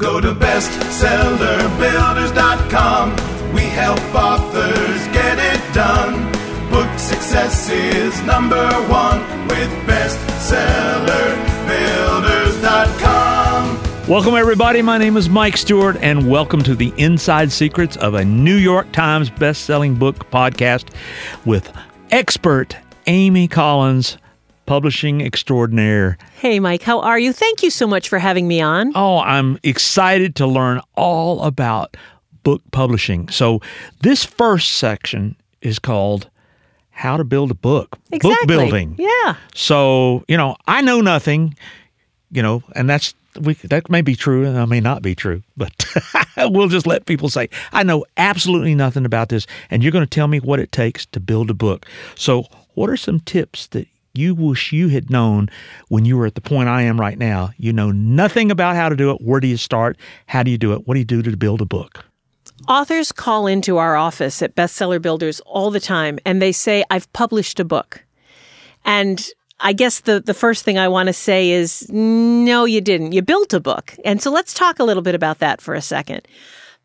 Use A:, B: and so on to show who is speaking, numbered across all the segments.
A: Go to bestsellerbuilders.com. We help authors get it done. Book success is number one with bestsellerbuilders.com.
B: Welcome, everybody. My name is Mike Stewart, and welcome to the Inside Secrets of a New York Times best-selling book podcast with expert Amy Collins, publishing extraordinaire.
C: Hey, Mike, how are you? Thank you so much for having me on.
B: Oh, I'm excited to learn all about book publishing. So, this first section is called How to Build a Book.
C: Exactly.
B: Book building.
C: Yeah.
B: So, you know, I know nothing, you know, and that's we that may be true and that may not be true, but we'll just let people say, I know absolutely nothing about this, and you're going to tell me what it takes to build a book. So, what are some tips that you wish you had known when you were at the point I am right now? You know nothing about how to do it. Where do you start? How do you do it? What do you do to build a book?
C: Authors call into our office at Bestseller Builders all the time and they say, I've published a book. And I guess the, the first thing I want to say is no, you didn't. You built a book. And so let's talk a little bit about that for a second.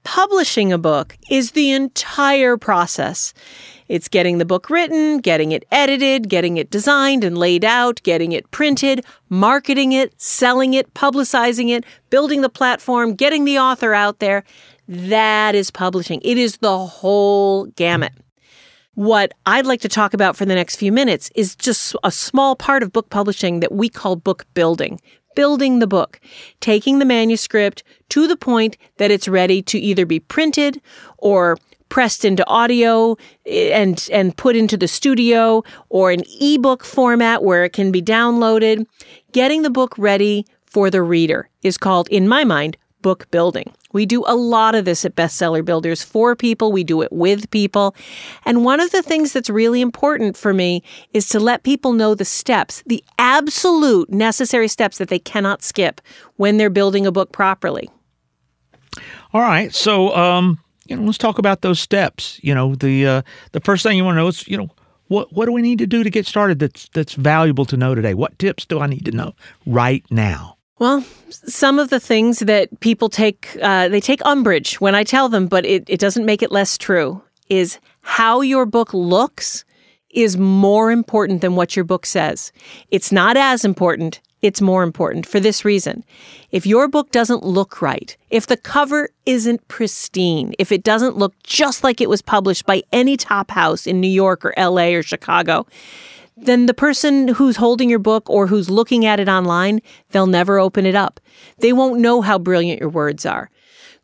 C: Publishing a book is the entire process. It's getting the book written, getting it edited, getting it designed and laid out, getting it printed, marketing it, selling it, publicizing it, building the platform, getting the author out there. That is publishing. It is the whole gamut. What I'd like to talk about for the next few minutes is just a small part of book publishing that we call book building. Building the book, taking the manuscript to the point that it's ready to either be printed or pressed into audio and and put into the studio or an ebook format where it can be downloaded. Getting the book ready for the reader is called in my mind book building. We do a lot of this at Bestseller Builders for people. We do it with people. And one of the things that's really important for me is to let people know the steps, the absolute necessary steps that they cannot skip when they're building a book properly.
B: All right. So, um, you know, let's talk about those steps. You know, the uh, the first thing you want to know is, you know, what what do we need to do to get started that's that's valuable to know today? What tips do I need to know right now?
C: Well, some of the things that people take uh, they take umbrage when I tell them, but it, it doesn't make it less true. Is how your book looks is more important than what your book says. It's not as important. It's more important for this reason. If your book doesn't look right, if the cover isn't pristine, if it doesn't look just like it was published by any top house in New York or LA or Chicago, then the person who's holding your book or who's looking at it online, they'll never open it up. They won't know how brilliant your words are.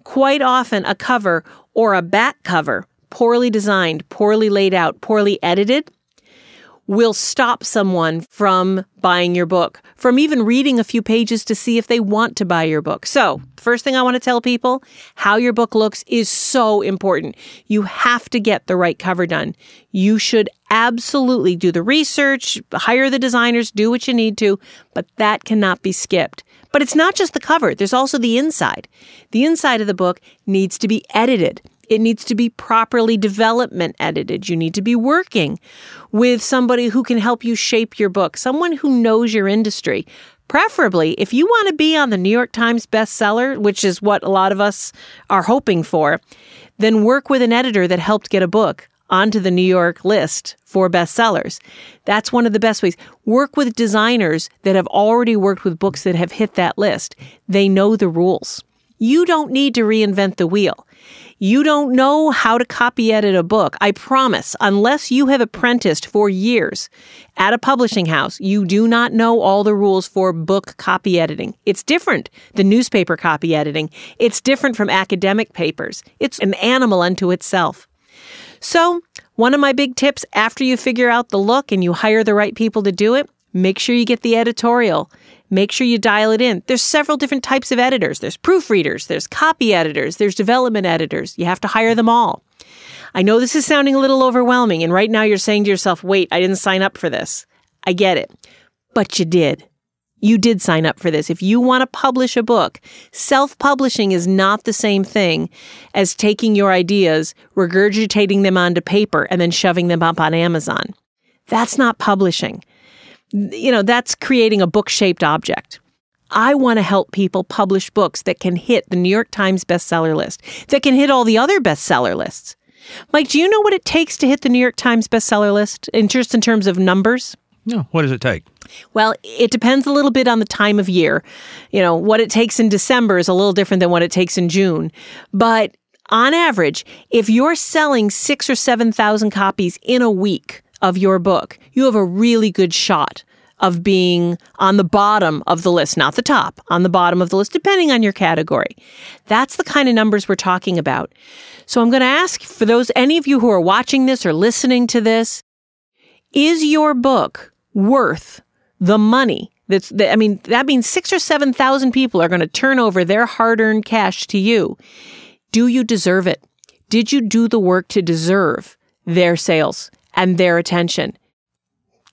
C: Quite often, a cover or a back cover, poorly designed, poorly laid out, poorly edited, will stop someone from buying your book, from even reading a few pages to see if they want to buy your book. So, first thing I want to tell people how your book looks is so important. You have to get the right cover done. You should absolutely do the research, hire the designers, do what you need to, but that cannot be skipped. But it's not just the cover, there's also the inside. The inside of the book needs to be edited. It needs to be properly development edited. You need to be working with somebody who can help you shape your book, someone who knows your industry. Preferably, if you want to be on the New York Times bestseller, which is what a lot of us are hoping for, then work with an editor that helped get a book onto the New York list for bestsellers. That's one of the best ways. Work with designers that have already worked with books that have hit that list. They know the rules. You don't need to reinvent the wheel. You don't know how to copy edit a book. I promise, unless you have apprenticed for years at a publishing house, you do not know all the rules for book copy editing. It's different than newspaper copy editing. It's different from academic papers. It's an animal unto itself. So, one of my big tips after you figure out the look and you hire the right people to do it, make sure you get the editorial. Make sure you dial it in. There's several different types of editors. There's proofreaders, there's copy editors, there's development editors. You have to hire them all. I know this is sounding a little overwhelming, and right now you're saying to yourself, wait, I didn't sign up for this. I get it. But you did. You did sign up for this. If you want to publish a book, self publishing is not the same thing as taking your ideas, regurgitating them onto paper, and then shoving them up on Amazon. That's not publishing you know, that's creating a book shaped object. I want to help people publish books that can hit the New York Times bestseller list, that can hit all the other bestseller lists. Mike, do you know what it takes to hit the New York Times bestseller list, in just in terms of numbers?
B: No, what does it take?
C: Well, it depends a little bit on the time of year. You know, what it takes in December is a little different than what it takes in June. But on average, if you're selling six or 7,000 copies in a week of your book, you have a really good shot of being on the bottom of the list, not the top, on the bottom of the list, depending on your category. That's the kind of numbers we're talking about. So I'm going to ask for those, any of you who are watching this or listening to this, is your book worth the money that's, that, I mean, that means six or 7,000 people are going to turn over their hard earned cash to you. Do you deserve it? Did you do the work to deserve their sales and their attention?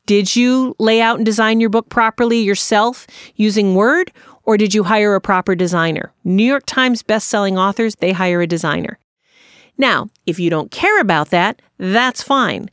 C: Did you lay out and design your book properly yourself using Word, or did you hire a proper designer? New York Times best-selling authors, they hire a designer. Now, if you don't care about that, that's fine.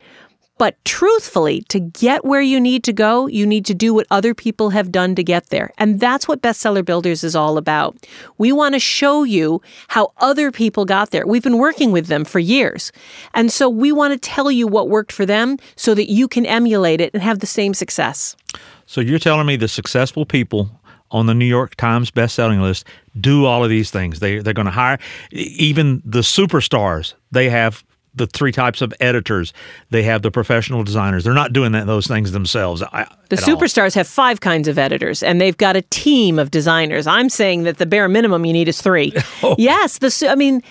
C: But truthfully, to get where you need to go, you need to do what other people have done to get there. And that's what Bestseller Builders is all about. We want to show you how other people got there. We've been working with them for years. And so we want to tell you what worked for them so that you can emulate it and have the same success.
B: So you're telling me the successful people on the New York Times best-selling list do all of these things. They they're going to hire even the superstars. They have the three types of editors. They have the professional designers. They're not doing that, those things themselves. I,
C: the superstars all. have five kinds of editors, and they've got a team of designers. I'm saying that the bare minimum you need is three. oh. Yes, the I mean,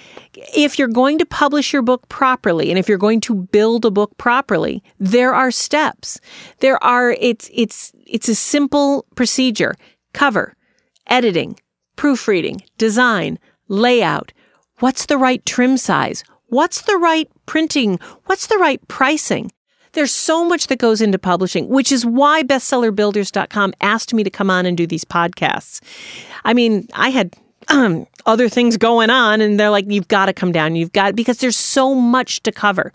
C: if you're going to publish your book properly, and if you're going to build a book properly, there are steps. There are. It's it's it's a simple procedure: cover, editing, proofreading, design, layout. What's the right trim size? What's the right printing? What's the right pricing? There's so much that goes into publishing, which is why bestsellerbuilders.com asked me to come on and do these podcasts. I mean, I had um, other things going on and they're like you've got to come down you've got because there's so much to cover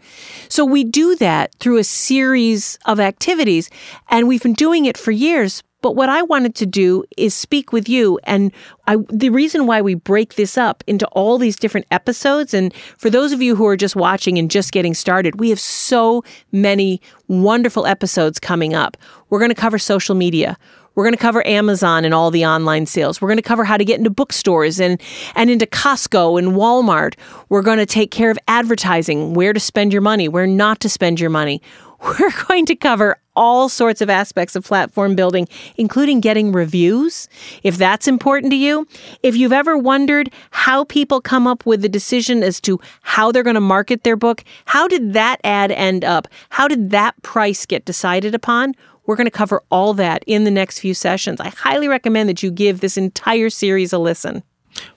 C: so we do that through a series of activities and we've been doing it for years but what I wanted to do is speak with you. And I, the reason why we break this up into all these different episodes, and for those of you who are just watching and just getting started, we have so many wonderful episodes coming up. We're going to cover social media. We're going to cover Amazon and all the online sales. We're going to cover how to get into bookstores and, and into Costco and Walmart. We're going to take care of advertising, where to spend your money, where not to spend your money. We're going to cover all sorts of aspects of platform building, including getting reviews, if that's important to you. If you've ever wondered how people come up with the decision as to how they're going to market their book, how did that ad end up? How did that price get decided upon? We're going to cover all that in the next few sessions. I highly recommend that you give this entire series a listen.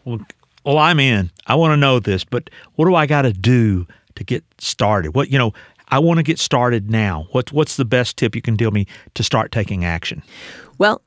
B: Well, well I'm in. I want to know this, but what do I got to do to get started? What, you know, I want to get started now. What, what's the best tip you can tell me to start taking action?
C: Well,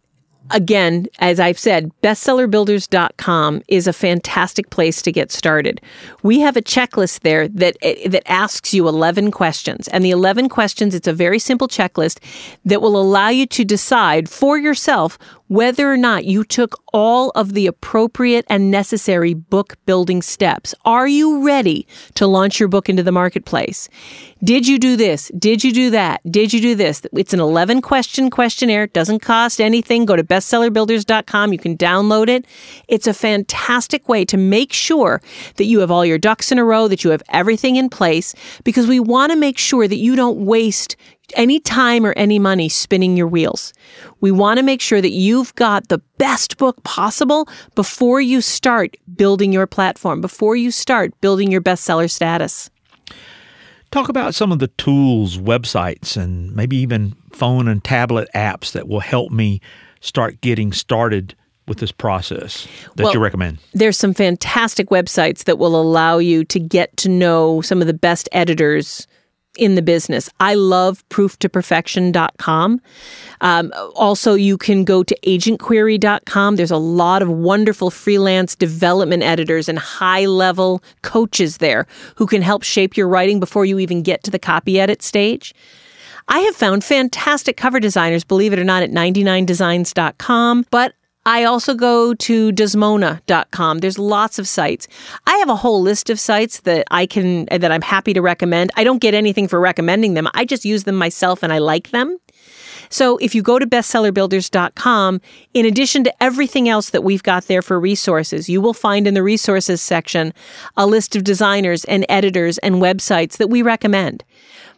C: again, as I've said, bestsellerbuilders.com is a fantastic place to get started. We have a checklist there that eh, that asks you 11 questions. And the 11 questions, it's a very simple checklist that will allow you to decide for yourself whether or not you took all of the appropriate and necessary book building steps. Are you ready to launch your book into the marketplace? Did you do this? Did you do that? Did you do this? It's an 11 question questionnaire. It doesn't cost anything. Go to bestsellerbuilders.com. You can download it. It's a fantastic way to make sure that you have all your ducks in a row, that you have everything in place, because we want to make sure that you don't waste any time or any money spinning your wheels. We want to make sure that you've got the best book possible before you start building your platform, before you start building your bestseller status.
B: Talk about some of the tools, websites, and maybe even phone and tablet apps that will help me start getting started with this process that
C: well,
B: you recommend?
C: There's some fantastic websites that will allow you to get to know some of the best editors in the business. I love prooftoperfection.com. Um, also, you can go to agentquery.com. There's a lot of wonderful freelance development editors and high level coaches there who can help shape your writing before you even get to the copy edit stage. I have found fantastic cover designers, believe it or not, at 99designs.com, but I also go to damonza.com. There's lots of sites. I have a whole list of sites that I can that I'm happy to recommend. I don't get anything for recommending them. I just use them myself and I like them. So if you go to bestsellerbuilders.com, in addition to everything else that we've got there for resources, you will find in the resources section a list of designers and editors and websites that we recommend.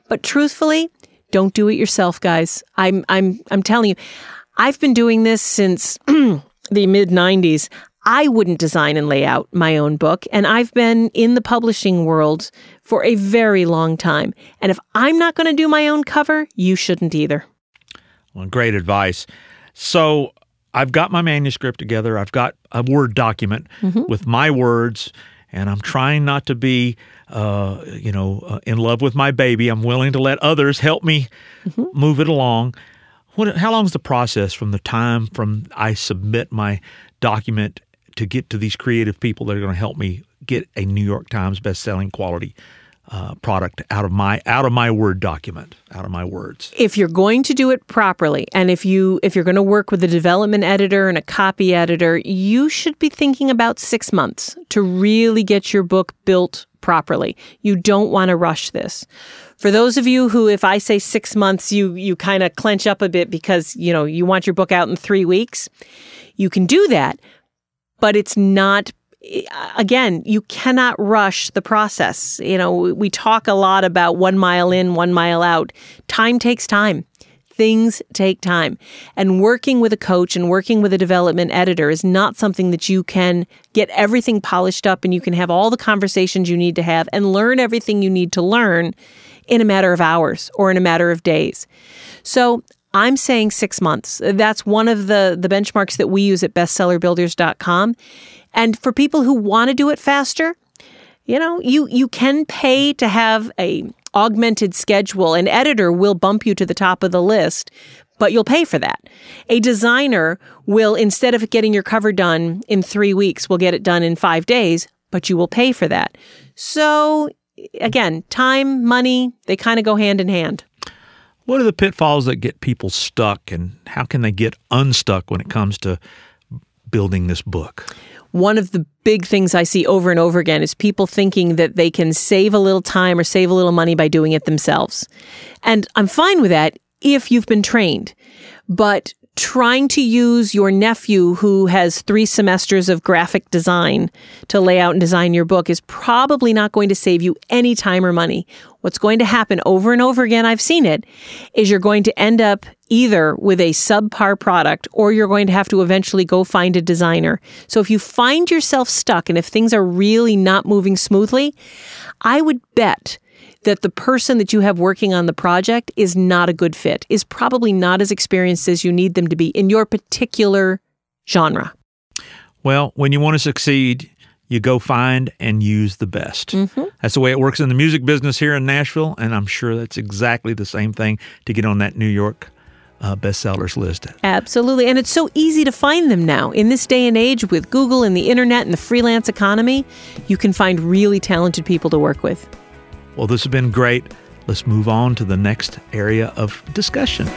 C: But truthfully, don't do it yourself, guys. I'm I'm I'm telling you, I've been doing this since the mid 90s. I wouldn't design and lay out my own book, and I've been in the publishing world for a very long time. And if I'm not going to do my own cover, you shouldn't either.
B: Well, great advice. So I've got my manuscript together. I've got a Word document mm-hmm. with my words, and I'm trying not to be, uh, you know, uh, in love with my baby. I'm willing to let others help me mm-hmm. move it along. What, how long is the process from the time from I submit my document to get to these creative people that are going to help me get a New York Times best-selling quality uh, product out of my out of my word document out of my words?
C: If you're going to do it properly and if you if you're going to work with a development editor and a copy editor you should be thinking about six months to really get your book built properly you don't want to rush this for those of you who if i say six months you you kind of clench up a bit because you know you want your book out in three weeks you can do that but it's not again, you cannot rush the process. You know, we talk a lot about one mile in, one mile out. Time takes time. Things take time. And working with a coach and working with a development editor is not something that you can get everything polished up and you can have all the conversations you need to have and learn everything you need to learn in a matter of hours or in a matter of days. So I'm saying six months. That's one of the, the benchmarks that we use at bestsellerbuilders.com. And for people who want to do it faster, you know, you you can pay to have a augmented schedule. An editor will bump you to the top of the list, but you'll pay for that. A designer will instead of getting your cover done in 3 weeks, will get it done in 5 days, but you will pay for that. So again, time, money, they kind of go hand in hand.
B: What are the pitfalls that get people stuck and how can they get unstuck when it comes to building this book?
C: One of the big things I see over and over again is people thinking that they can save a little time or save a little money by doing it themselves. And I'm fine with that if you've been trained. But trying to use your nephew who has three semesters of graphic design to lay out and design your book is probably not going to save you any time or money. What's going to happen over and over again, I've seen it, is you're going to end up either with a subpar product or you're going to have to eventually go find a designer. So if you find yourself stuck and if things are really not moving smoothly, I would bet that the person that you have working on the project is not a good fit, is probably not as experienced as you need them to be in your particular genre.
B: Well, when you want to succeed, you go find and use the best. Mm-hmm. That's the way it works in the music business here in Nashville, and I'm sure that's exactly the same thing to get on that New York uh, bestsellers list.
C: Absolutely. And it's so easy to find them now. In this day and age with Google and the internet and the freelance economy, you can find really talented people to work with.
B: Well, this has been great. Let's move on to the next area of discussion.